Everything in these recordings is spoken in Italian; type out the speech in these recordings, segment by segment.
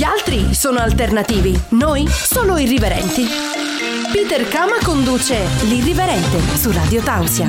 Gli altri sono alternativi, noi solo irriverenti. Peter Kama conduce L'Irriverente su Radio Tausia.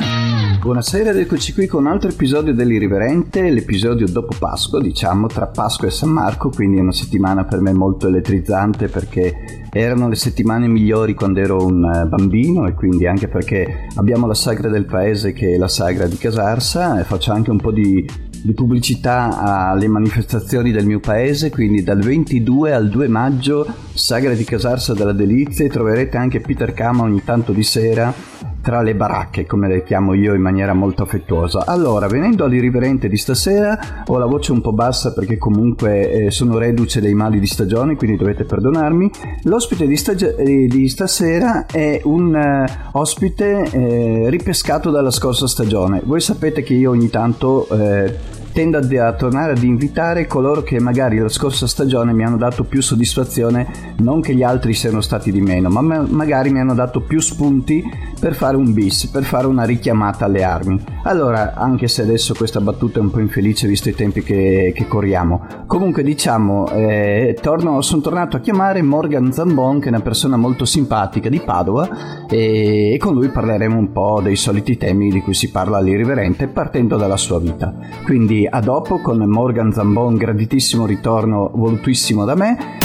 Buonasera ed eccoci qui con un altro episodio dell'Irriverente, l'episodio dopo Pasqua, diciamo, tra Pasqua e San Marco, quindi una settimana per me molto elettrizzante perché erano le settimane migliori quando ero un eh, bambino e quindi anche perché abbiamo la sagra del paese che è la sagra di Casarsa e faccio anche un po' di di pubblicità alle manifestazioni del mio paese, quindi dal 22 al 2 maggio, Sagra di Casarsa della Delizia e troverete anche Peter Kama ogni tanto di sera tra le baracche, come le chiamo io in maniera molto affettuosa. Allora, venendo all'irriverente di stasera, ho la voce un po' bassa perché comunque eh, sono reduce dei mali di stagione, quindi dovete perdonarmi. L'ospite di, stag- eh, di stasera è un uh, ospite eh, ripescato dalla scorsa stagione. Voi sapete che io ogni tanto eh, tendo a tornare ad invitare coloro che magari la scorsa stagione mi hanno dato più soddisfazione, non che gli altri siano stati di meno, ma magari mi hanno dato più spunti per fare un bis, per fare una richiamata alle armi. Allora, anche se adesso questa battuta è un po' infelice visto i tempi che, che corriamo, comunque diciamo, eh, sono tornato a chiamare Morgan Zambon, che è una persona molto simpatica di Padova, e, e con lui parleremo un po' dei soliti temi di cui si parla all'irriverente, partendo dalla sua vita. Quindi a dopo con Morgan Zambon, graditissimo ritorno, volutissimo da me.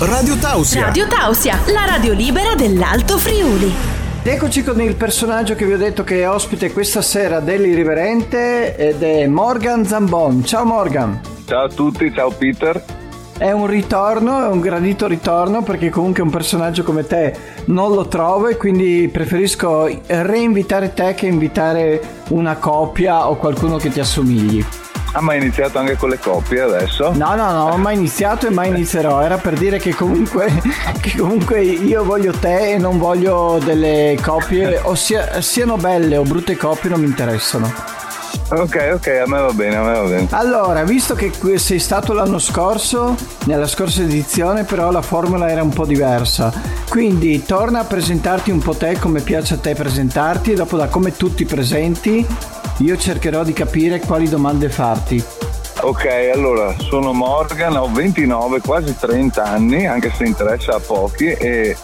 Radio Tausia. Radio Tausia, la radio libera dell'Alto Friuli. Eccoci con il personaggio che vi ho detto che è ospite questa sera dell'Irriverente ed è Morgan Zambon. Ciao Morgan. Ciao a tutti, ciao Peter. È un ritorno, è un gradito ritorno perché comunque un personaggio come te non lo trovo e quindi preferisco reinvitare te che invitare una coppia o qualcuno che ti assomigli. Ah, ma hai iniziato anche con le coppie adesso? No, no, no, ho mai iniziato e mai inizierò. Era per dire che comunque, che comunque io voglio te e non voglio delle coppie, ossia siano belle o brutte coppie, non mi interessano. Ok, ok, a me va bene, a me va bene. Allora, visto che sei stato l'anno scorso, nella scorsa edizione, però la formula era un po' diversa. Quindi torna a presentarti un po' te come piace a te presentarti e dopo da come tu ti presenti io cercherò di capire quali domande farti. Ok, allora sono Morgan, ho 29, quasi 30 anni, anche se interessa a pochi e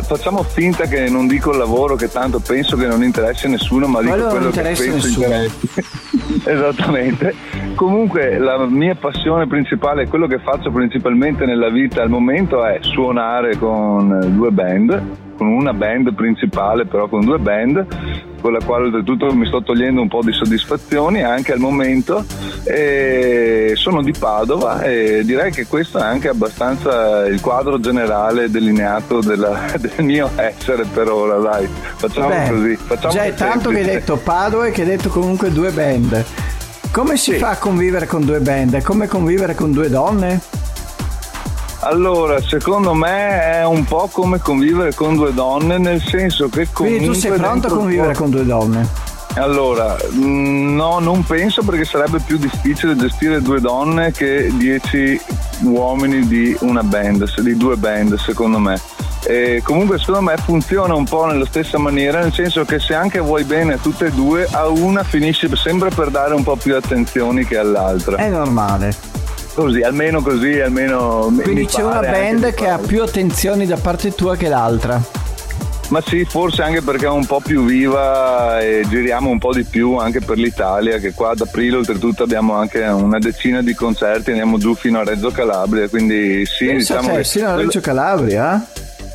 facciamo finta che non dico il lavoro che tanto penso che non interessi a nessuno, ma dico quello, che penso interessi. Esattamente. Comunque la mia passione principale, quello che faccio principalmente nella vita al momento è suonare con due band, con una band principale però con due band con la quale oltretutto mi sto togliendo un po' di soddisfazioni anche al momento. E sono di Padova e direi che questo è anche abbastanza il quadro generale delineato della, del mio essere per ora, dai. Facciamo Beh, così. Facciamo già è tanto che hai detto Padova e che hai detto comunque due band. Come si sì. fa a convivere con due band? È come convivere con due donne? Allora, secondo me è un po' come convivere con due donne, nel senso che comunque... Quindi tu sei pronto a convivere con due donne? Allora, mm, no, non penso perché sarebbe più difficile gestire due donne che dieci uomini di una band, di due band, secondo me. E comunque secondo me funziona un po' nella stessa maniera, nel senso che se anche vuoi bene a tutte e due, a una finisce sempre per dare un po' più attenzioni che all'altra. È normale. Così, almeno così, almeno. Quindi c'è una band che ha più attenzioni da parte tua che l'altra. Ma sì, forse anche perché è un po' più viva e giriamo un po' di più anche per l'Italia, che qua ad aprile oltretutto abbiamo anche una decina di concerti, andiamo giù fino a Reggio Calabria, quindi sì, Pensa diciamo... Te, fino a Reggio Calabria?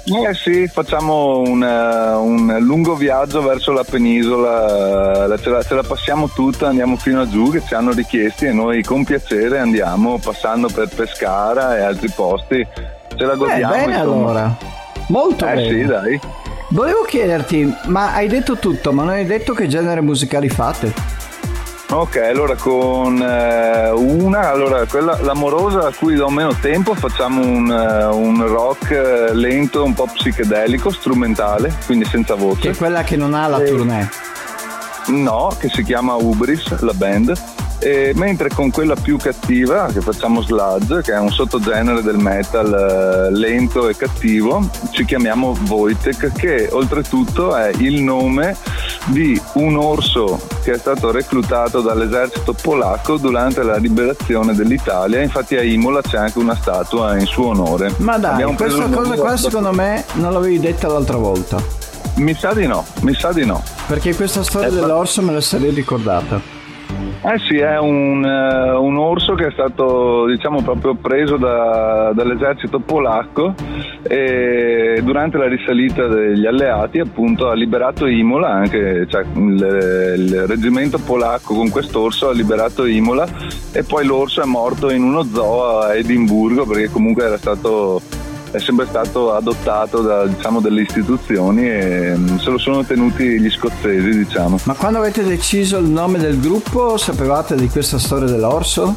Eh sì, facciamo un, un, lungo viaggio verso la penisola, ce la, ce la, passiamo tutta, andiamo fino a giù che ci hanno richiesti e noi con piacere andiamo passando per Pescara e altri posti, ce la godiamo. Eh, bene insomma. allora, molto eh, bene. sì, dai. Volevo chiederti, ma hai detto tutto, ma non hai detto che genere musicali fate? Ok, allora con eh, una, allora quella l'amorosa a cui do meno tempo facciamo un, uh, un rock uh, lento, un po' psichedelico, strumentale, quindi senza voce. Che è quella che non ha la e... tournée. No, che si chiama Ubris, la band. E mentre con quella più cattiva, che facciamo sludge, che è un sottogenere del metal eh, lento e cattivo, ci chiamiamo Wojtek, che oltretutto è il nome di un orso che è stato reclutato dall'esercito polacco durante la liberazione dell'Italia. Infatti a Imola c'è anche una statua in suo onore. Ma dai, Abbiamo questa cosa qua secondo me non l'avevi detta l'altra volta. Mi sa di no, mi sa di no. Perché questa storia eh, dell'orso me la sarei ricordata. Eh sì, è un, uh, un, orso che è stato diciamo proprio preso da, dall'esercito polacco e durante la risalita degli alleati appunto ha liberato Imola, anche cioè, il, il reggimento polacco con quest'orso ha liberato Imola e poi l'orso è morto in uno zoo a Edimburgo perché comunque era stato è sempre stato adottato da diciamo, delle istituzioni e mm, se lo sono tenuti gli scozzesi diciamo. Ma quando avete deciso il nome del gruppo sapevate di questa storia dell'orso?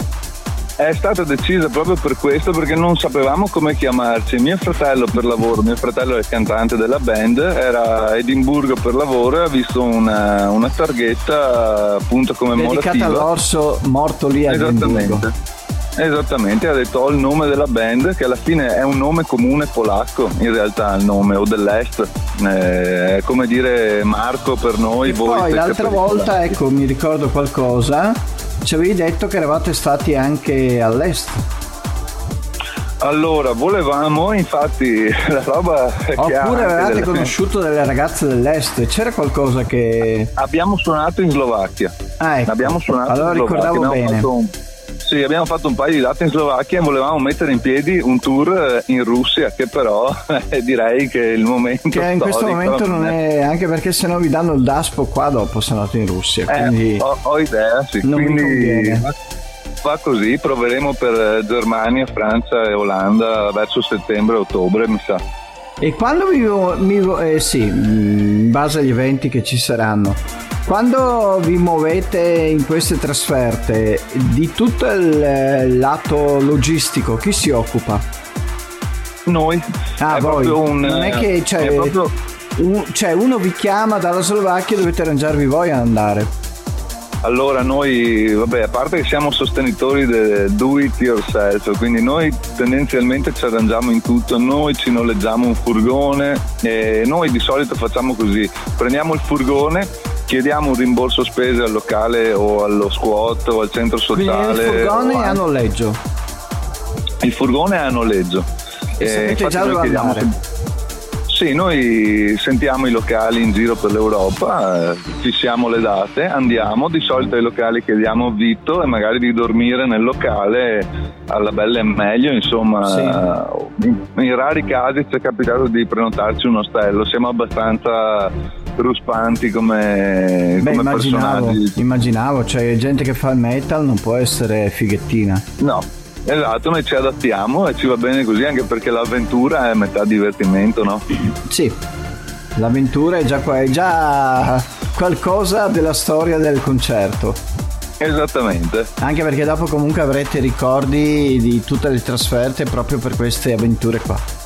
È stata decisa proprio per questo perché non sapevamo come chiamarci. Mio fratello per lavoro, mio fratello è il cantante della band, era a Edimburgo per lavoro e ha visto una, una targhetta appunto commemorativa. Dedicata all'orso morto lì a Edimburgo. Esattamente. Ha detto ho il nome della band che alla fine è un nome comune polacco, in realtà il nome o dell'est, eh, è come dire Marco per noi. E voi poi l'altra volta, ecco, mi ricordo qualcosa, ci avevi detto che eravate stati anche all'est. Allora, volevamo, infatti, la roba. Oppure avevate delle... conosciuto delle ragazze dell'est, c'era qualcosa che. Abbiamo suonato in Slovacchia. Ah, ecco. Abbiamo suonato allora in Slovacchia. ricordavo bene. Sì, abbiamo fatto un paio di date in Slovacchia e volevamo mettere in piedi un tour in Russia, che però direi che il momento. Che in questo momento non è. anche perché se no vi danno il DASPO qua dopo sono andato in Russia. Eh, quindi ho, ho, idea, sì. Non quindi va così, proveremo per Germania, Francia e Olanda verso settembre-ottobre, mi sa. E quando vivo, vivo eh, sì, in base agli eventi che ci saranno, quando vi muovete in queste trasferte, di tutto il lato logistico, chi si occupa? Noi. Ah, è voi. Un, non è che cioè, è proprio... un, cioè, uno vi chiama dalla Slovacchia e dovete arrangiarvi voi ad andare. Allora noi, vabbè, a parte che siamo sostenitori del do it yourself, quindi noi tendenzialmente ci arrangiamo in tutto, noi ci noleggiamo un furgone e noi di solito facciamo così, prendiamo il furgone chiediamo un rimborso spese al locale o allo squat o al centro sociale. Quindi il furgone è a noleggio? Il furgone è a noleggio. E eh, sapete già dove andare? Sì, noi sentiamo i locali in giro per l'Europa, eh, fissiamo le date, andiamo, di solito ai locali chiediamo vitto e magari di dormire nel locale alla bella e meglio, insomma, sì. in, in rari casi ci è capitato di prenotarci un ostello, siamo abbastanza ruspanti come, Beh, come immaginavo, personaggi. Immaginavo, cioè gente che fa il metal non può essere fighettina. No, esatto, noi ci adattiamo e ci va bene così anche perché l'avventura è metà divertimento, no? Sì, l'avventura è già, è già qualcosa della storia del concerto. Esattamente. Anche perché dopo comunque avrete ricordi di tutte le trasferte proprio per queste avventure qua.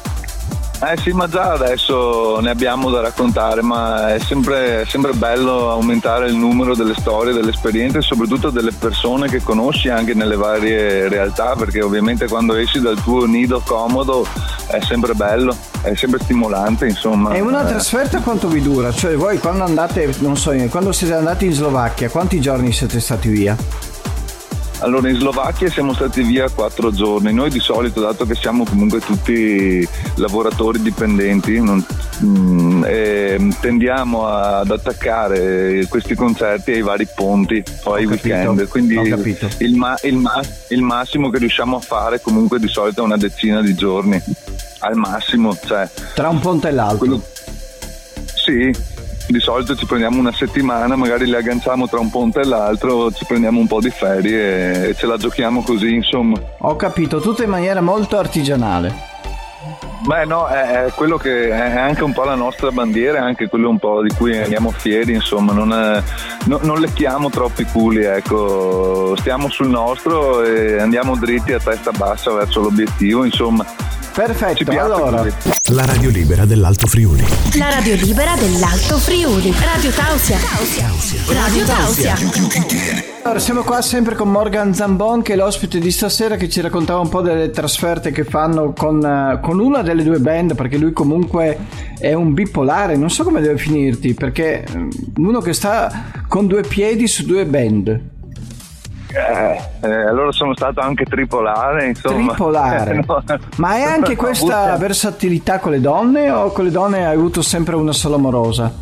Eh sì, ma già adesso ne abbiamo da raccontare, ma è sempre, sempre, bello aumentare il numero delle storie, delle esperienze soprattutto delle persone che conosci anche nelle varie realtà, perché ovviamente quando esci dal tuo nido comodo è sempre bello, è sempre stimolante, insomma. E una trasferta quanto vi dura? Cioè voi quando andate, non so, quando siete andati in Slovacchia, quanti giorni siete stati via? Allora in Slovacchia siamo stati via quattro giorni, noi di solito dato che siamo comunque tutti lavoratori dipendenti non, mh, mm, tendiamo ad attaccare questi concerti ai vari ponti o ai capito, weekend, quindi il, ma, il, ma, il massimo che riusciamo a fare comunque di solito è una decina di giorni, al massimo. Cioè, Tra un ponte e l'altro. Quello, sì, di solito ci prendiamo una settimana, magari le agganciamo tra un ponte e l'altro, ci prendiamo un po' di ferie e ce la giochiamo così, insomma. Ho capito, tutto in maniera molto artigianale. Beh no, è, quello che è anche un po' la nostra bandiera, è anche quello un po' di cui andiamo fieri, insomma, non, è, no, non lecchiamo troppi culi, ecco, stiamo sul nostro e andiamo dritti a testa bassa verso l'obiettivo, insomma Perfetto, allora. La radio libera dell'Alto Friuli. La radio libera dell'Alto Friuli. Radio Tausia. Radio Tausia. Allora, siamo qua sempre con Morgan Zambon che è l'ospite di stasera che ci raccontava un po' delle trasferte che fanno con, eh, con una delle due band perché lui comunque è un bipolare, non so come deve finirti perché eh, uno che sta con due piedi su due band. Eh, eh, allora sono stato anche tripolare, insomma. Tripolare. No. Ma è anche questa versatilità con le donne o con le donne hai avuto sempre una sola amorosa?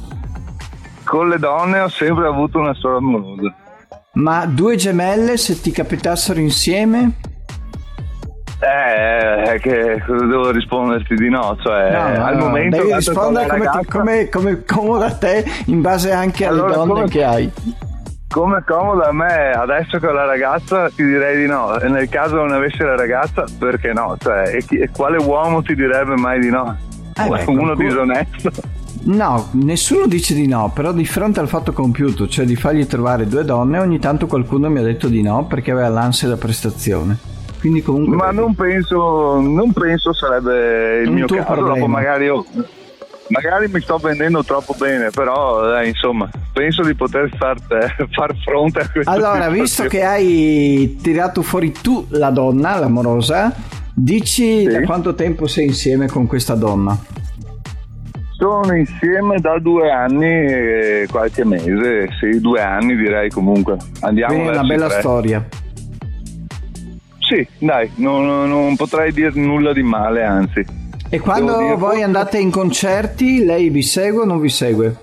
Con le donne ho sempre avuto una sola amorosa. Ma due gemelle se ti capitassero insieme? Eh, che cosa devo risponderti di no? Cioè, No, no, al momento devi rispondere come, ragazza- come, come comoda a te in base anche alle Allora, donne come- che hai. Come comodo a me adesso con la ragazza ti direi di no. E nel caso non avessi la ragazza, perché no? Cioè, e, chi- e quale uomo ti direbbe mai di no? Eh beh, Uno qualcuno- disonesto. No, nessuno dice di no, però di fronte al fatto compiuto, cioè di fargli trovare due donne, ogni tanto qualcuno mi ha detto di no perché aveva l'ansia da prestazione. Quindi comunque... Ma non penso, non penso sarebbe il Un mio caso. problema. Dopo magari, io- magari mi sto vendendo troppo bene, però dai, insomma, penso di poter far, eh, far fronte a questo. Allora, visto che hai tirato fuori tu la donna, l'amorosa, dici Sì. da quanto tempo sei insieme con questa donna? Sono insieme da due anni e qualche mese, sì, due anni direi comunque. Andiamo è una bella tre. storia. Sì, dai, non- non potrei dire nulla di male, anzi. E quando voi andate in concerti, lei vi segue o non vi segue?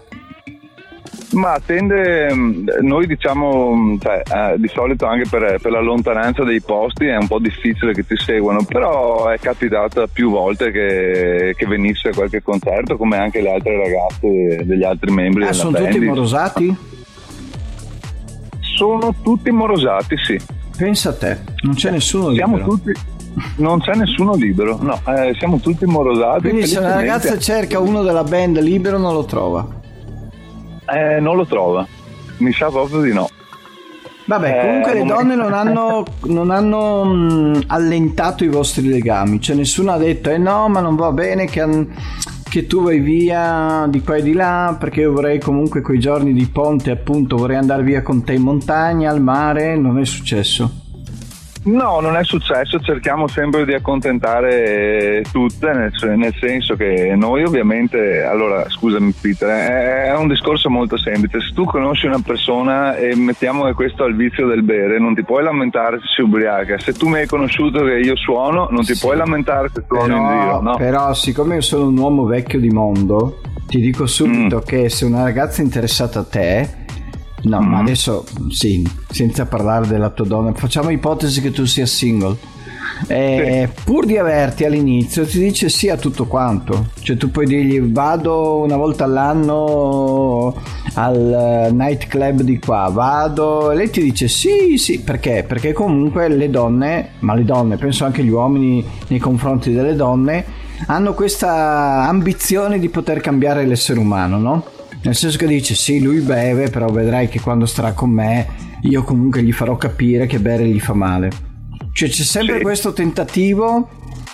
Ma tende, mh, noi diciamo, mh, cioè, eh, di solito anche per, per la lontananza dei posti è un po' difficile che ti seguano, però è capitata più volte che, che venisse a qualche concerto, come anche le altre ragazze degli altri membri Ah, sono band. tutti morosati? Sono tutti morosati, sì. Pensa a te, non c'è nessuno Siamo libero. tutti, non c'è nessuno libero, no, eh, siamo tutti morosati. Quindi se una ragazza cerca uno della band libero non lo trova. Eh, non lo trova, mi sa proprio di no. Vabbè, Eh, comunque le non- donne non hanno, non hanno mh, allentato i vostri legami, cioè nessuno ha detto eh no ma non va bene che, che tu vai via di qua e di là perché io vorrei comunque quei giorni di ponte appunto vorrei andare via con te in montagna, al mare, non è successo. No, non è successo, cerchiamo sempre di accontentare tutte, nel, nel senso che noi ovviamente, allora scusami Peter, è, è un discorso molto semplice, se tu conosci una persona e mettiamo che questo ha il vizio del bere, non ti puoi lamentare se si ubriaca, se tu mi hai conosciuto che io suono, non ti Sì. puoi lamentare se suono in Però, giro, no? però siccome io sono un uomo vecchio di mondo, ti dico subito Mm. che se una ragazza è interessata a te, no, ma Mm. adesso sì, senza parlare della tua donna, facciamo ipotesi che tu sia single. Eh, Pur di averti all'inizio ti dice sì a tutto quanto, cioè tu puoi dirgli vado una volta all'anno al eh, nightclub di qua, vado e lei ti dice sì sì perché? Perché comunque le donne, ma le donne, penso anche gli uomini nei confronti delle donne, hanno questa ambizione di poter cambiare l'essere umano, no? Nel senso che dice sì lui beve però vedrai che quando starà con me io comunque gli farò capire che bere gli fa male. Cioè c'è sempre Sì. questo tentativo,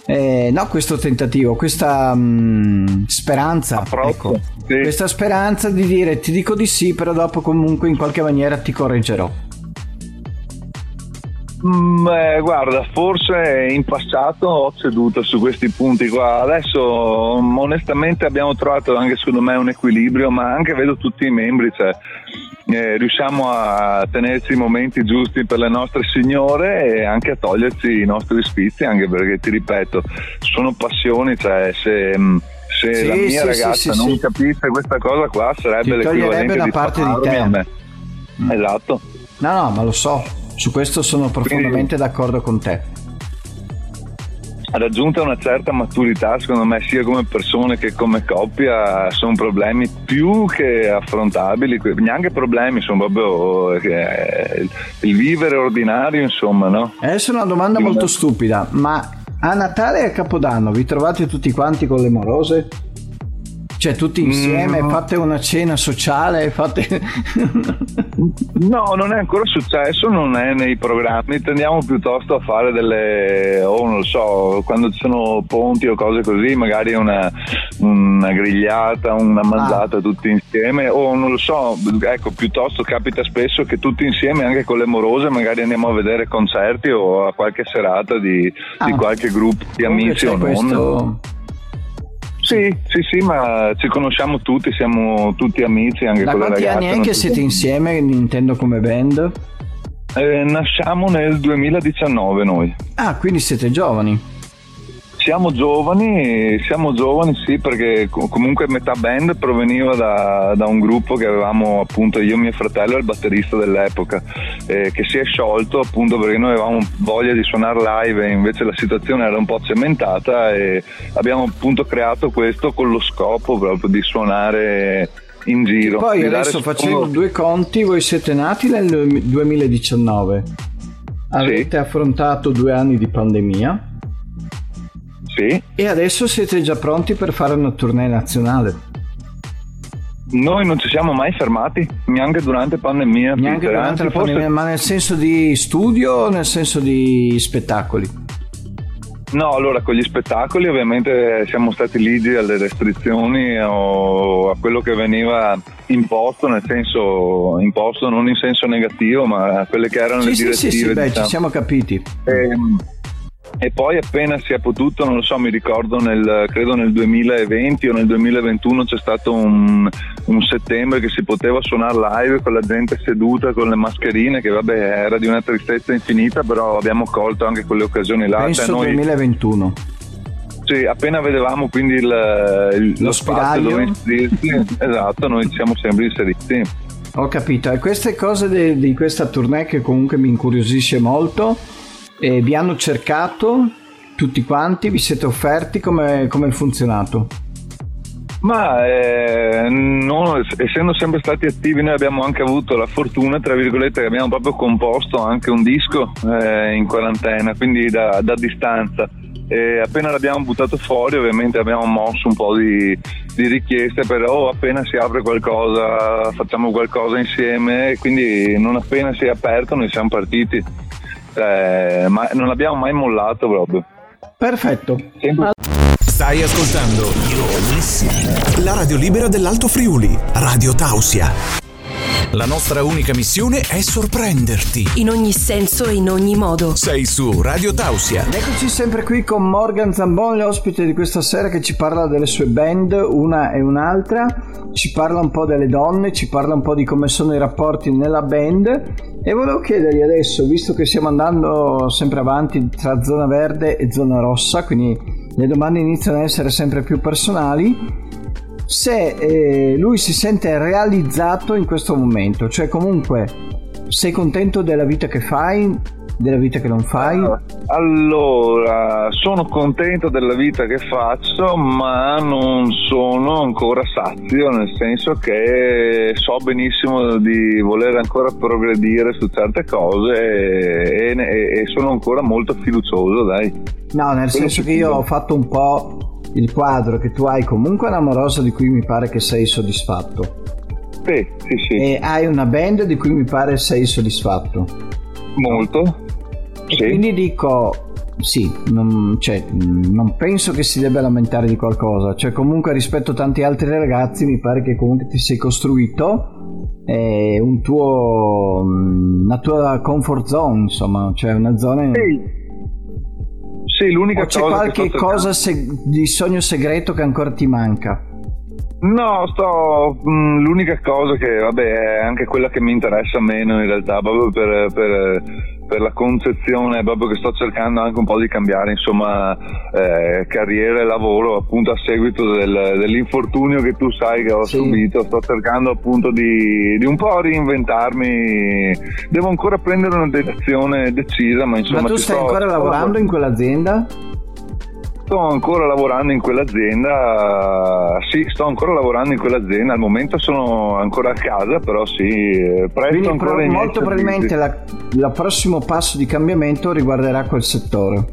eh, no questo tentativo, questa mm, speranza, ecco, sì. questa speranza di dire ti dico di sì, però dopo comunque in qualche maniera ti correggerò. Mm, eh, guarda, forse in passato ho ceduto su questi punti qua. Adesso, mm, onestamente, abbiamo trovato anche secondo me un equilibrio, ma anche vedo tutti i membri, cioè, eh, riusciamo a tenerci i momenti giusti per le nostre signore e anche a toglierci i nostri sfizi, anche perché ti ripeto, sono passioni, cioè se. mm, se Sì, la mia sì, ragazza sì, non capisse questa cosa qua Ti sarebbe toglierebbe l'equivalente una di parte di te. a me. Esatto. No, no, ma lo so, su questo sono profondamente d'accordo con te. raggiunta una certa maturità, secondo me, sia come persone che come coppia, sono problemi più che affrontabili, neanche problemi, sono proprio eh, il, vivere ordinario, insomma, no? Adesso una domanda molto stupida, ma a Natale e a Capodanno vi trovate tutti quanti con le morose? Cioè tutti insieme, mm. fate una cena sociale, fate... no, non è ancora successo, non è nei programmi, tendiamo piuttosto a fare delle, o oh, non lo so, quando ci sono ponti o cose così, magari una, una grigliata, una mangiata ah. tutti insieme, o non lo so, ecco, piuttosto capita spesso che tutti insieme, anche con le morose, magari andiamo a vedere concerti o a qualche serata di, ah. di qualche gruppo di amici o questo... Sì, sì, sì, ma ci conosciamo tutti, siamo tutti amici anche da con le ragazze. Da quanti anni è che siete insieme, Nintendo come band? Eh, nasciamo nel 2019 noi. Ah, quindi siete giovani. Siamo giovani, siamo giovani sì perché comunque metà band proveniva da, da, un gruppo che avevamo appunto io, mio fratello e il batterista dell'epoca eh, che si è sciolto appunto perché noi avevamo voglia di suonare live e invece la situazione era un po' cementata e abbiamo appunto creato questo con lo scopo proprio di suonare in giro. E poi adesso facendo due conti, voi siete nati nel 2019, avete sì. affrontato due anni di pandemia sì. E adesso siete già pronti per fare una tournée nazionale? Noi non ci siamo mai fermati, neanche durante pandemia. Neanche durante la pandemia, fosse... ma nel senso di studio o nel senso di spettacoli? No, allora con gli spettacoli ovviamente siamo stati ligi alle restrizioni o a quello che veniva imposto, nel senso imposto non in senso negativo, ma a quelle che erano sì, le sì, direttive. Sì, sì, beh, ci siamo capiti. E, ehm, e poi appena si è potuto, non lo so, mi ricordo nel, credo nel 2020 o nel 2021 c'è stato un, un, settembre che si poteva suonare live con la gente seduta con le mascherine che vabbè era di una tristezza infinita però abbiamo colto anche quelle occasioni là. Penso cioè, noi, 2021. Sì, appena vedevamo quindi il, il, lo, lo spiraglio dove inserirsi, esatto, noi siamo sempre inseriti. Ho capito, e queste cose de, di questa tournée che comunque mi incuriosisce molto e vi hanno cercato tutti quanti? Vi siete offerti? Come, è funzionato? Ma eh, non, essendo sempre stati attivi, noi abbiamo anche avuto la fortuna, tra virgolette, che abbiamo proprio composto anche un disco eh, in quarantena, quindi da, da distanza. E appena l'abbiamo buttato fuori, ovviamente abbiamo mosso un po' di, di richieste per oh, appena si apre qualcosa, facciamo qualcosa insieme. Quindi, non appena si è aperto, noi siamo partiti eh, ma non abbiamo mai mollato proprio. Perfetto. Sempre. Stai ascoltando la radio libera dell'Alto Friuli, Radio Tausia. La nostra unica missione è sorprenderti. In ogni senso e in ogni modo. Sei su Radio Tausia. Eccoci sempre qui con Morgan Zambon, l'ospite di questa sera che ci parla delle sue band, una e un'altra. Ci parla un po' delle donne, ci parla un po' di come sono i rapporti nella band. E volevo chiedergli adesso, visto che stiamo andando sempre avanti tra zona verde e zona rossa, quindi le domande iniziano ad essere sempre più personali, se eh, lui si sente realizzato in questo momento, cioè comunque sei contento della vita che fai, della vita che non fai? Allora, sono contento della vita che faccio, ma non sono ancora sazio, nel senso che so benissimo di voler ancora progredire su certe cose e, e, e sono ancora molto fiducioso, dai. No, nel Quello senso che io ho fatto un po' il quadro che tu hai comunque un amoroso di cui mi pare che sei soddisfatto. Sì, sì, sì. E hai una band di cui mi pare sei soddisfatto. Molto. E sì. quindi dico, sì, non, cioè, non, penso che si debba lamentare di qualcosa. Cioè, comunque rispetto a tanti altri ragazzi, mi pare che comunque ti sei costruito eh, un tuo, una tua comfort zone, insomma, cioè una zona. Sì sì, l'unica o c'è cosa qualche cosa se- di sogno segreto che ancora ti manca? No, sto. Mh, mm, l'unica cosa che, vabbè, è anche quella che mi interessa meno in realtà, proprio per, per per la concezione proprio che sto cercando anche un po' di cambiare insomma eh, carriera e lavoro appunto a seguito del, dell'infortunio che tu sai che ho sì. subito sto cercando appunto di, di, un po' reinventarmi devo ancora prendere una direzione decisa ma insomma ma tu stai ancora lavorando in quell'azienda? Sto ancora lavorando in quell'azienda, sì, sto ancora lavorando in quell'azienda, al momento sono ancora a casa, però sì, presto Quindi pro- molto probabilmente il prossimo passo di cambiamento riguarderà quel settore.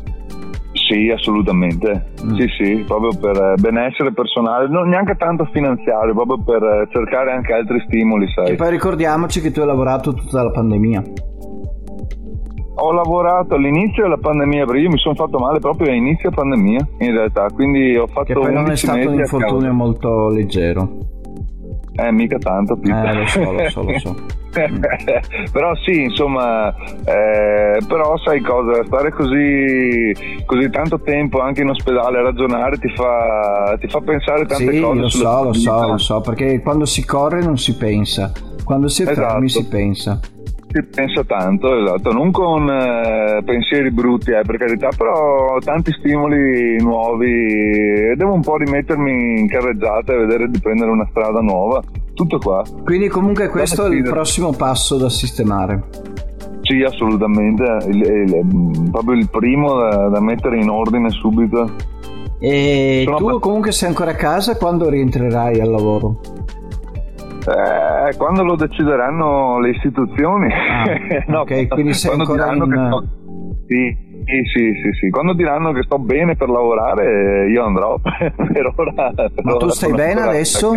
Sì, assolutamente. Mm. Sì, sì, proprio per benessere personale, non neanche tanto finanziario, proprio per cercare anche altri stimoli, sai. E poi ricordiamoci che tu hai lavorato tutta la pandemia. Ho lavorato all'inizio della pandemia, perché io mi sono fatto male proprio all'inizio della pandemia, in realtà, quindi ho fatto Che poi non è stato un infortunio molto leggero. Eh, mica tanto, Peter. Eh, lo so, lo so, lo so. però sì, insomma, eh, però sai cosa, stare così, così, tanto tempo anche in ospedale a ragionare ti fa, ti fa pensare tante sì, cose. Lo so, lo so, lo so, perché quando si corre non si pensa, quando si è fermi esatto. si pensa si pensa tanto, esatto, non con eh, pensieri brutti, eh, per carità, però tanti stimoli nuovi e devo un po' rimettermi in carreggiata e vedere di prendere una strada nuova. Tutto qua. Quindi comunque questo è il prossimo passo da sistemare. Sì, assolutamente, il, il, proprio il primo da, da, mettere in ordine subito. E Sono tu comunque sei ancora a casa quando rientrerai al lavoro? Eh, quando lo decideranno le istituzioni. Ah, no, ok, quindi sei ancora in... Sto... Sì, sì, sì, sì, sì, Quando diranno che sto bene per lavorare, io andrò. per ora. Per Ma tu stai bene adesso?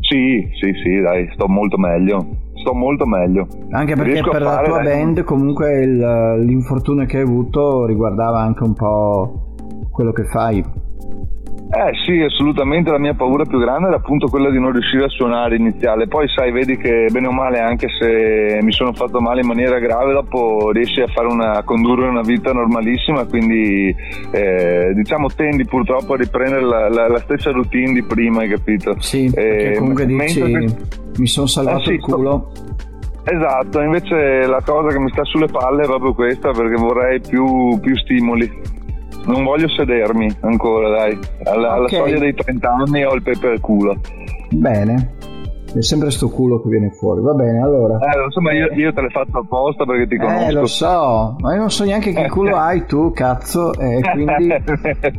Sì, sì, sì, dai, sto molto meglio. Sto molto meglio. Anche perché Riesco per la tua dai, band, comunque il, l'infortunio che hai avuto riguardava anche un po' quello che fai. Eh sì, assolutamente la mia paura più grande era appunto quella di non riuscire a suonare iniziale, poi sai, vedi che bene o male anche se mi sono fatto male in maniera grave, dopo riesci a, una, a condurre una vita normalissima, quindi eh, diciamo tendi purtroppo a riprendere la, la, la, stessa routine di prima, hai capito? Sì, eh, comunque dici che... mi sono salvato eh sì, il culo. Esatto, invece la cosa che mi sta sulle palle è proprio questa perché vorrei più, più stimoli non voglio sedermi ancora, dai. Alla, okay. alla soglia dei 30 anni ho il pepe al culo. Bene. È sempre sto culo che viene fuori. Va bene, allora. Eh, insomma, io, io te l'ho fatto apposta perché ti conosco. Eh, lo so, ma io non so neanche che culo hai tu, cazzo. E eh, quindi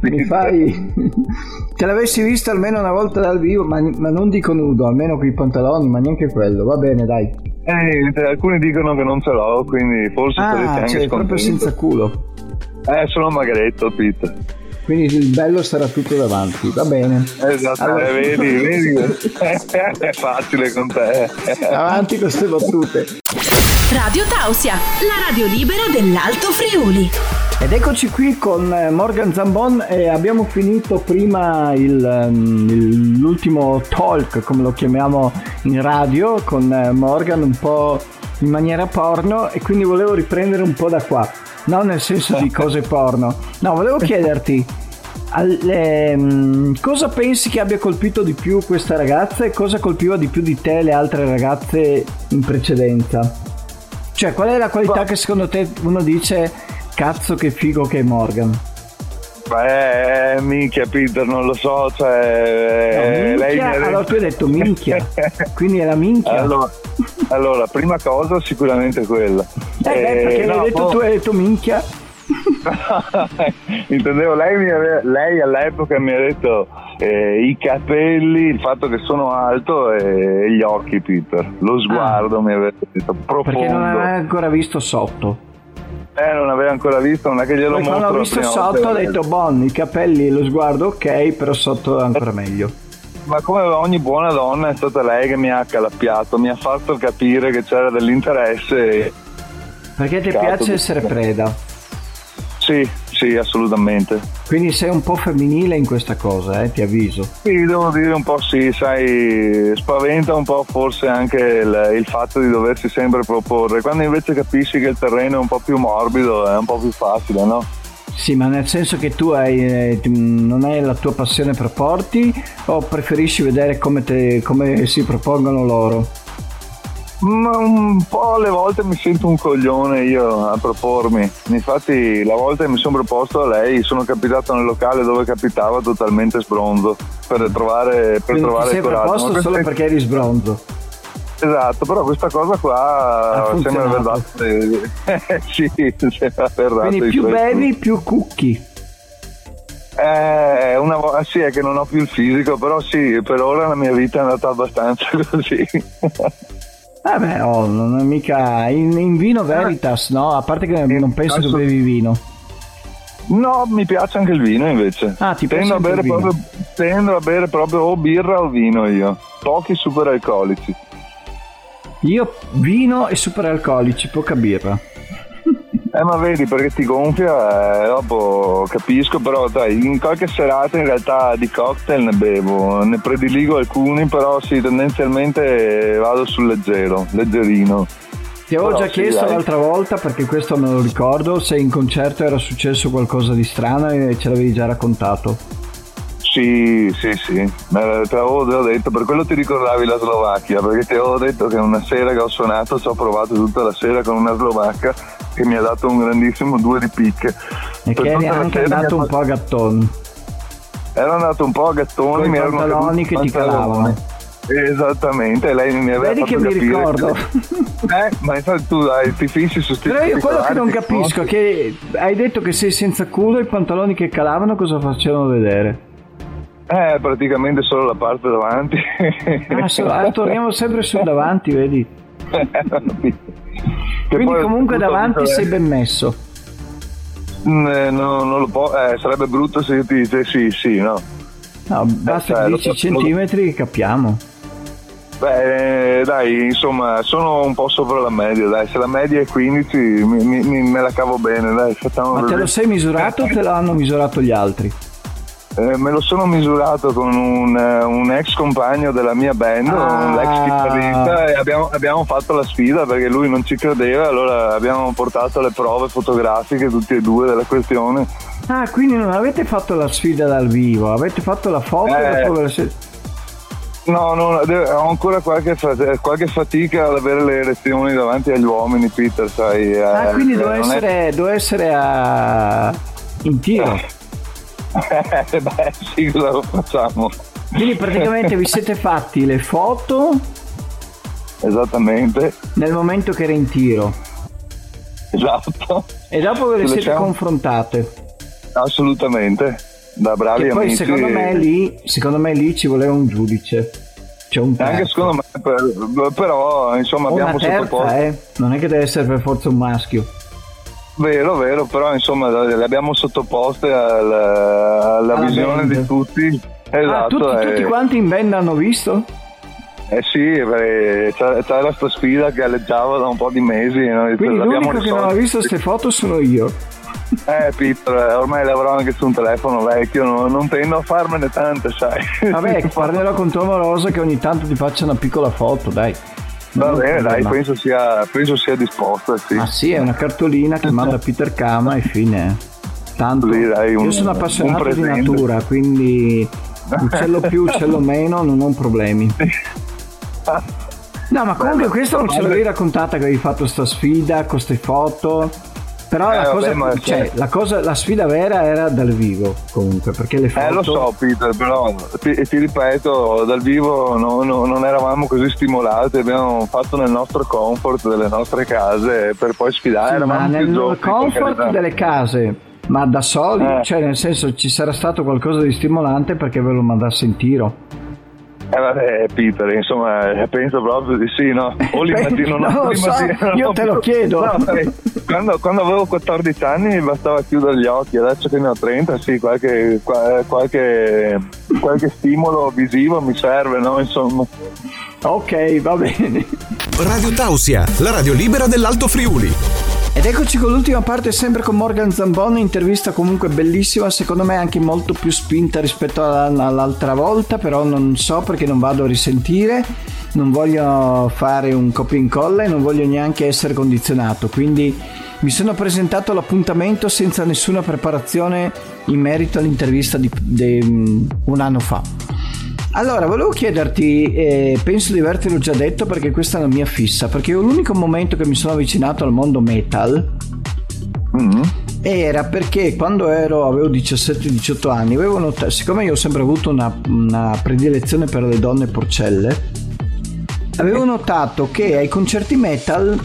mi fai. Te l'avessi visto almeno una volta dal vivo, ma, ma non dico nudo, almeno con i pantaloni, ma neanche quello. Va bene, dai. Eh, alcuni dicono che non ce l'ho, quindi forse ah, sarete anche cioè, proprio senza culo. Eh, sono magretto, Pete. Quindi il bello sarà tutto davanti, va bene. Esatto, allora... eh, vedi, vedi, è facile con te. Avanti con queste battute. Radio Tausia, la radio libera dell'Alto Friuli. Ed eccoci qui con eh, Morgan Zambon e abbiamo finito prima il, ehm, l'ultimo talk, come lo chiamiamo in radio, con eh, Morgan un po' in maniera porno e quindi volevo riprendere un po' da qua no nel senso di cose porno. No, volevo chiederti alle, um, cosa pensi che abbia colpito di più questa ragazza e cosa colpiva di più di te le altre ragazze in precedenza? Cioè, qual è la qualità che secondo te uno dice cazzo che figo che è Morgan? Beh, minchia Peter, non lo so, cioè... No, minchia, lei allora tu hai detto minchia, quindi è la minchia. Allora, allora, prima cosa sicuramente quella. Eh, eh beh, perché no, detto, tu hai detto minchia. Intendevo, lei, aveva, lei, all'epoca mi ha detto eh, i capelli, il fatto che sono alto e gli occhi, Peter. Lo sguardo ah. mi aveva detto profondo. Perché non aveva ancora visto sotto. Eh, non aveva ancora visto, non è che glielo mostro. Quando ho visto sotto ho detto, bon, i capelli e lo sguardo ok, però sotto è ancora meglio. Ma come ogni buona donna è stata lei che mi ha accalappiato, mi ha fatto capire che c'era dell'interesse. Perché ti piace essere preda? Sì, sì, assolutamente. Quindi sei un po' femminile in questa cosa, eh, ti avviso. Sì, devo dire un po' sì, sai, spaventa un po' forse anche il, il, fatto di doversi sempre proporre, quando invece capisci che il terreno è un po' più morbido è un po' più facile, no? Sì, ma nel senso che tu hai, eh, non hai la tua passione per porti o preferisci vedere come, te, come si propongono loro? Ma un po' alle volte mi sento un coglione io a propormi. Infatti, la volta che mi sono proposto a lei, sono capitato nel locale dove capitava totalmente sbronzo per trovare, per trovare sei coraggio. proposto solo perché eri sbronzo. Esatto, però questa cosa qua sembra aver dato. sì, sembra aver dato. Quindi più bevi, più cucchi. Eh, una, sì, è che non ho più il fisico, però sì, per ora la mia vita è andata abbastanza così. Vabbè, oh, non è mica in, in vino Veritas, no? A parte che non penso che bevi vino. No, mi piace anche il vino invece. Ah, ti tendo piace a bere il vino? proprio, Tendo a bere proprio o birra o vino io. Pochi super alcolici. Io vino e super alcolici, poca birra. Eh ma vedi perché ti gonfia, eh, dopo capisco, però dai, in qualche serata in realtà di cocktail ne bevo, ne prediligo alcuni, però sì, tendenzialmente vado sul leggero, leggerino. Ti avevo Però già sì, chiesto dai. l'altra volta, perché questo me lo ricordo, se in concerto era successo qualcosa di strano e ce l'avevi già raccontato. Sì, sì, sì, Me- te l'avevo già detto, per quello ti ricordavi la Slovacchia, perché ti avevo detto che una sera che ho suonato ci ho provato tutta la sera con una slovacca che mi ha dato un grandissimo due di picche. E Per che eri anche andato un po' a gattone. Ero andato un po' a gattoni, mi erano pantaloni caduti che i ti calavano. Esattamente, lei mi aveva Vedi fatto che mi ricordo. Eh, ma infatti tu dai, ti fissi su sti Però io quello che non capisco è che hai detto che sei senza culo e i pantaloni che calavano cosa facevano vedere? Eh, praticamente solo la parte davanti. Ah, so- ah, torniamo sempre sul davanti, vedi? Quindi comunque davanti sei ben messo. Mm, eh, no, non lo può, eh, sarebbe brutto se io ti dicessi sì, sì, no. No, basta cioè, lo 10 so- centimetri che capiamo. Beh, eh, dai, insomma, sono un po' sopra la media, dai, se la media è 15 mi, mi- mi- me la cavo bene, dai, facciamo Ma te lo sei misurato o te l'hanno misurato gli altri? Eh, me lo sono misurato con un, eh, un ex compagno della mia band, Ah. un ex chitarrista e abbiamo, abbiamo fatto la sfida perché lui non ci credeva, allora abbiamo portato le prove fotografiche tutti e due della questione. Ah, quindi non avete fatto la sfida dal vivo, avete fatto la foto e Eh. ve la siete- No, no, ho ancora qualche, qualche fatica ad avere le erezioni davanti agli uomini, Peter, sai. eh, Ah, quindi eh, devo è- essere, devo essere a... in tiro. Eh, beh, sì, cosa lo facciamo? Quindi praticamente vi siete fatti le foto Esattamente, nel momento che era in tiro esatto, e dopo ve le le siete siamo- confrontate. assolutamente. Da bravi E poi amici. secondo me lì, secondo me lì ci voleva un giudice. Cioè un Anche terzo. secondo me, per- però insomma O una abbiamo sottoposto. terza, eh. Non è che deve essere per forza un maschio. Vero, vero, però insomma le abbiamo sottoposte al- alla Alla visione band. di tutti. ah, Esatto. tutti, eh, tutti quanti in band hanno visto? eh sì, c'era, c'era sta sfida che alleggiava da un po' di mesi. Noi Quindi l'unico che non ha visto queste foto sono io. Eh Peter, ormai lavoro anche su un telefono vecchio, non, non tendo a farmene tante, sai. Vabbè, parlerò con tua amorosa che ogni tanto ti faccia una piccola foto, dai. Va bene, dai, penso sia, penso sia disposta, sì. Ma sì, è una cartolina che manda Peter Kama e fine. Tanto Sì, dai, un- io sono appassionato di natura, quindi uccello più, uccello meno, non ho problemi. No, ma comunque questo non ce l'avevi raccontata che avevi fatto sta sfida con queste foto. Però Eh, la, vabbè, cosa, ma cioè, la, cosa, la sfida vera era dal vivo, comunque, perché le foto... Eh lo so Peter, però ti, ti ripeto, dal vivo no- no- non eravamo così stimolati, abbiamo fatto nel nostro comfort delle nostre case per poi sfidare. Sì, eravamo ma nel comfort delle case, ma da soli, Eh. cioè nel senso ci sarà stato qualcosa di stimolante perché ve lo mandasse in tiro. Eh vabbè Peter, insomma, penso proprio di sì, no? O l'immagino, Non lo so, io te lo chiedo. No, quando, quando avevo 14 anni mi bastava chiudere gli occhi, adesso che ne ho 30, sì, qualche, qua- qualche, qualche stimolo visivo mi serve, no? Insomma. Ok, va bene. Radio Tausia, la radio libera dell'Alto Friuli. Ed eccoci con l'ultima parte sempre con Morgan Zamboni, intervista comunque bellissima, secondo me anche molto più spinta rispetto alla- all'altra volta, però non so perché non vado a risentire, non voglio fare un copia e incolla e non voglio neanche essere condizionato, quindi mi sono presentato all'appuntamento senza nessuna preparazione in merito all'intervista di, di, un anno fa. Allora, volevo chiederti, eh, penso di avertelo già detto perché questa è la mia fissa, perché io l'unico momento che mi sono avvicinato al mondo metal Mm. era perché quando ero, avevo 17-18 anni, avevo notato, siccome io ho sempre avuto una, una predilezione per le donne porcelle, avevo notato che ai concerti metal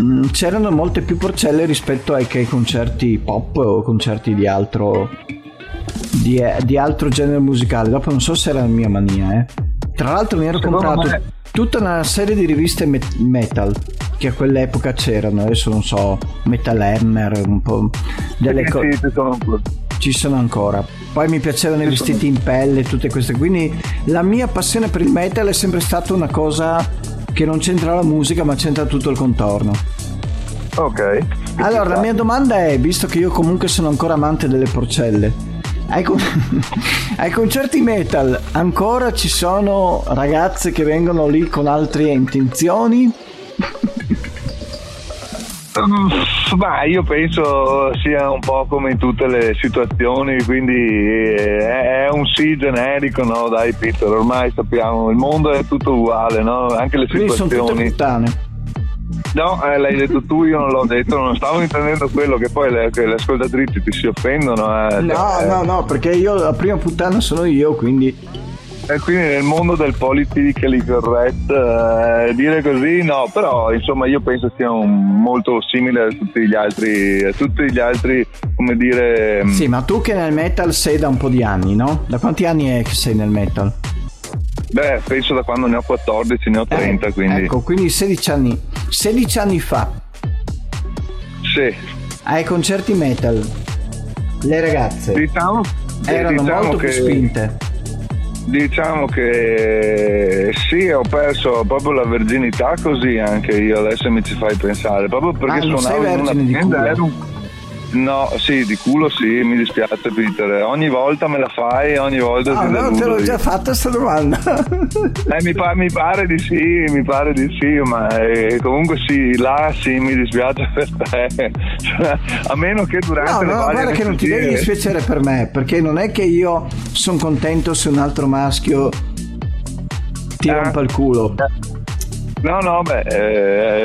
mm, c'erano molte più porcelle rispetto ai, ai concerti pop o concerti di altro di, di altro genere musicale. Dopo non so se era la mia mania, eh. Tra l'altro mi ero Secondo comprato me- tutta una serie di riviste met- metal che a quell'epoca c'erano, adesso non so, Metal Hammer, un po' delle cose. Sì. Ci sono ancora. Poi mi piacevano i vestiti in pelle, tutte queste. Quindi la mia passione per il metal è sempre stata una cosa che non c'entra la musica, ma c'entra tutto il contorno. Ok. Allora, la mia domanda è, visto che io comunque sono ancora amante delle porcelle, ai, con- ai concerti metal ancora ci sono ragazze che vengono lì con altre intenzioni? Ma io penso sia un po' come in tutte le situazioni, quindi eh, è un sì generico, no? Dai Peter, ormai sappiamo, il mondo è tutto uguale, no? Anche le Quindi sono tutte situazioni. puttane. No, eh, l'hai detto tu, io non l'ho detto, non stavo intendendo quello che poi le, che le ascoltatrici ti si offendono. Eh, No, cioè, no, no, perché io la prima puttana sono io, quindi... E quindi nel mondo del politically correct eh, dire così no, però insomma io penso sia un- molto simile a tutti gli altri, a tutti gli altri, come dire, Sì, ma tu che nel metal sei da un po' di anni, no? Da quanti anni è che sei nel metal? Beh, penso da quando ne ho 14, ne ho 30, Eh, quindi Ecco, quindi 16 anni. 16 anni fa, sì. ai concerti metal, le ragazze Diciamo, erano diciamo molto che, più spinte. Diciamo che sì, ho perso proprio la verginità così anche io, adesso mi ci fai pensare, proprio perché Ah, suonavo in una band, ero un- No, sì, di culo sì, mi dispiace Peter, ogni volta me la fai, ogni volta Ah, ti no, te l'ho io. già fatta questa domanda. Eh, mi, pa- mi pare di sì, mi pare di sì, ma eh, comunque sì, là sì, mi dispiace per te. Cioè, a meno che durante No, le no, guarda che non ti devi dispiacere per me, perché non è che io sono contento se un altro maschio ti Eh. rompa il culo. No, no, beh,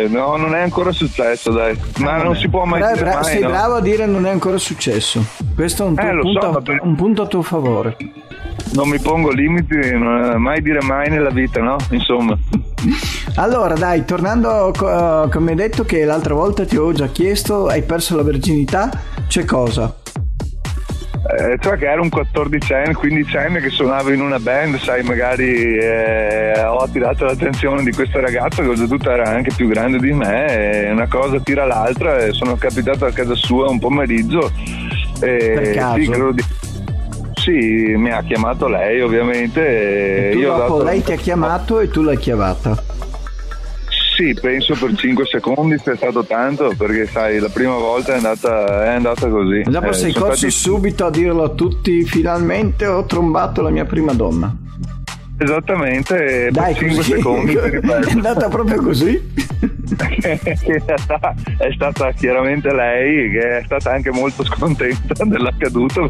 eh, no, non è ancora successo, dai. Ma non si può mai Però dire bra- mai, sei no? bravo a dire non è ancora successo. Questo è un, Eh, lo so, punto, ma per- un punto a tuo favore. Non mi pongo limiti, non- mai dire mai nella vita, no? Insomma. Allora, dai, tornando co- come hai detto che l'altra volta ti avevo già chiesto, hai perso la verginità, c'è cosa? Eh, cioè che ero un 14enne, 15enne che suonavo in una band, sai, magari eh, ho attirato l'attenzione di questa ragazza che oltretutto era anche più grande di me una cosa tira l'altra e sono capitato a casa sua un pomeriggio e sì, credo di- sì, mi ha chiamato lei ovviamente E e dopo dato- lei ti ha chiamato e tu l'hai chiamata. Sì, penso per 5 secondi sia stato tanto perché sai, la prima volta è andata, è andata così. Dopo Eh, sei corso stati- subito a dirlo a tutti, finalmente ho trombato la mia prima donna. Esattamente, Dai, per 5 così. secondi è andata proprio così? è stata chiaramente lei che è stata anche molto scontenta dell'accaduto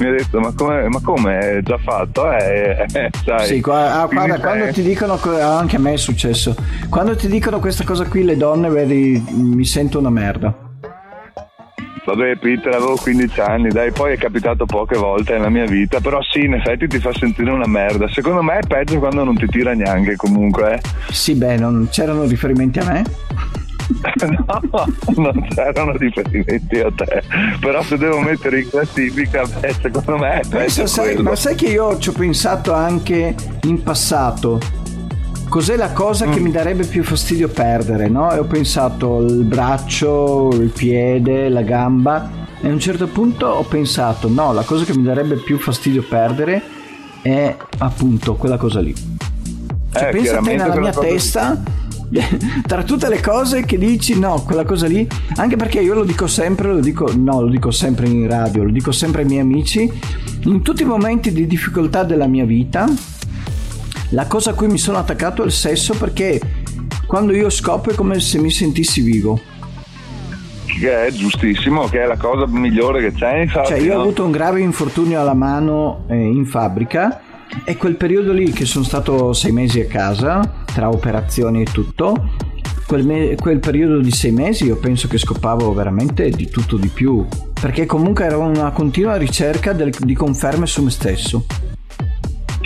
mi ha detto ma come, ma come è già fatto eh, eh, sai. Sì, qua- ah, guarda, quando eh, ti dicono, co- ah, anche a me è successo, quando ti dicono questa cosa qui le donne, vedi, mi sento una merda. Vabbè Peter avevo 15 anni, dai, poi è capitato poche volte nella mia vita, però sì, in effetti ti fa sentire una merda. Secondo me è peggio quando non ti tira neanche comunque, eh. Sì, beh, non c'erano riferimenti a me? no, non c'erano riferimenti a te. Però se devo mettere in classifica, beh, secondo me è peggio Pensa, sai, ma sai che io ci ho pensato anche in passato. Cos'è la cosa Mm. che mi darebbe più fastidio perdere, no? E ho pensato il braccio, il piede, la gamba. E a un certo punto ho pensato, no, la cosa che mi darebbe più fastidio perdere è appunto quella cosa lì. Cioè, Eh, pensa te nella mia testa, tra tutte le cose che dici, no, quella cosa lì, anche perché io lo dico sempre, lo dico, no, lo dico sempre in radio, lo dico sempre ai miei amici, in tutti i momenti di difficoltà della mia vita, la cosa a cui mi sono attaccato è il sesso perché quando io scopro è come se mi sentissi vivo. Che è giustissimo, che è la cosa migliore che c'è, infatti. Cioè, io ho avuto un grave infortunio alla mano eh, in fabbrica e quel periodo lì che sono stato sei mesi a casa, tra operazioni e tutto, quel, me- quel periodo di sei mesi io penso che scopavo veramente di tutto di più, perché comunque era una continua ricerca del- di conferme su me stesso.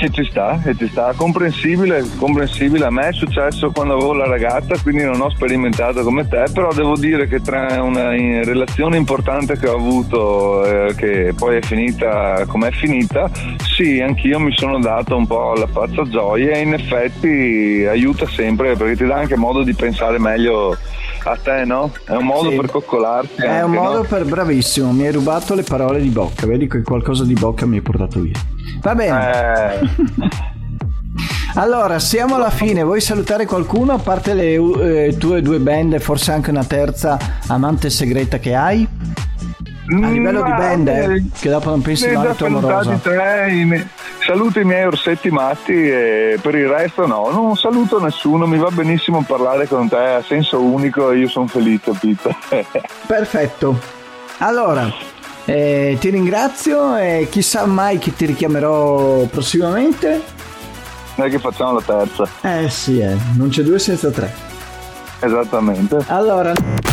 Che ci sta, che ci sta, comprensibile, comprensibile. A me è successo quando avevo la ragazza, quindi non ho sperimentato come te, però devo dire che tra una relazione importante che ho avuto, eh, che poi è finita come è finita, sì, anch'io mi sono dato un po' la pazza gioia e in effetti aiuta sempre perché ti dà anche modo di pensare meglio a te, no? È un modo sì. per coccolarti. È anche, un modo no? per bravissimo, mi hai rubato le parole di bocca, vedi che qualcosa di bocca mi hai portato via. Va bene. Eh. Allora, siamo alla fine. Vuoi salutare qualcuno a parte le eh, tue due band e forse anche una terza amante segreta che hai? A livello di band, eh, che dopo non pensi male tu amorosa. Tre, saluto i miei orsetti matti e per il resto no, non saluto nessuno, mi va benissimo parlare con te, a senso unico e io sono felice, Peter. Perfetto. Allora, eh, ti ringrazio e chissà mai che ti richiamerò prossimamente. Noi che facciamo la terza. Eh sì, eh. non c'è due senza tre. Esattamente. Allora,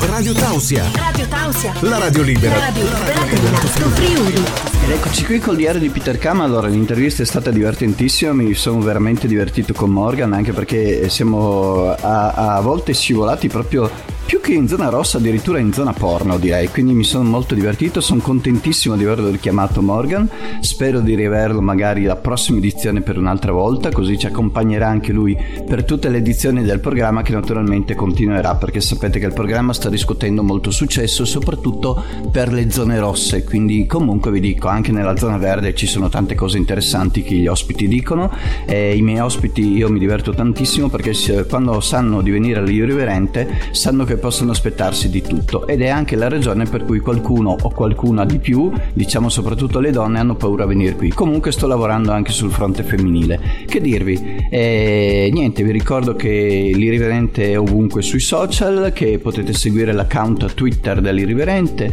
Radio Tausia. Radio Tausia. La radio libera. La radio libera dell'Alto Friuli. Ed eccoci qui col diario di Peter Kama. Allora, l'intervista è stata divertentissima, mi sono veramente divertito con Morgan, anche perché siamo a, a volte scivolati proprio più che in zona rossa, addirittura in zona porno, direi. Quindi mi sono molto divertito, sono contentissimo di averlo richiamato Morgan. Spero di riaverlo magari la prossima edizione per un'altra volta, così ci accompagnerà anche lui per tutte le edizioni del programma che naturalmente continuerà, perché sapete che il programma sta riscuotendo molto successo, soprattutto per le zone rosse. Quindi comunque vi dico, anche nella zona verde ci sono tante cose interessanti che gli ospiti dicono. E I miei ospiti io mi diverto tantissimo perché quando sanno di venire all'irriverente sanno possono aspettarsi di tutto ed è anche la ragione per cui qualcuno o qualcuna di più, diciamo soprattutto le donne, hanno paura a venire qui. Comunque sto lavorando anche sul fronte femminile. Che dirvi? Eh, niente, vi ricordo che l'irriverente è ovunque sui social, che potete seguire l'account Twitter dell'irriverente,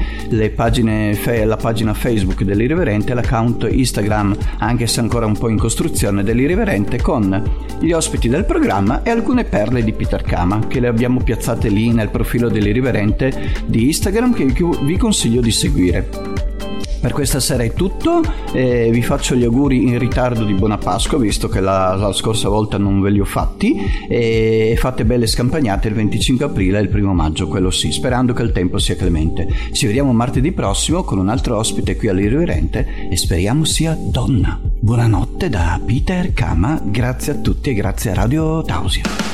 pagine, la pagina Facebook dell'irriverente, l'account Instagram, anche se ancora un po' in costruzione, dell'irriverente con gli ospiti del programma e alcune perle di Peter Kama che le abbiamo piazzate lì nel profilo dell'irriverente di Instagram che vi consiglio di seguire. Per questa sera è tutto, eh, vi faccio gli auguri in ritardo di buona Pasqua visto che la, la scorsa volta non ve li ho fatti e fate belle scampagnate il 25 aprile e il primo maggio, quello sì, sperando che il tempo sia clemente. Ci vediamo martedì prossimo con un altro ospite qui all'Irriverente e speriamo sia donna. Buonanotte da Peter Kama, grazie a tutti e grazie a Radio Tausia.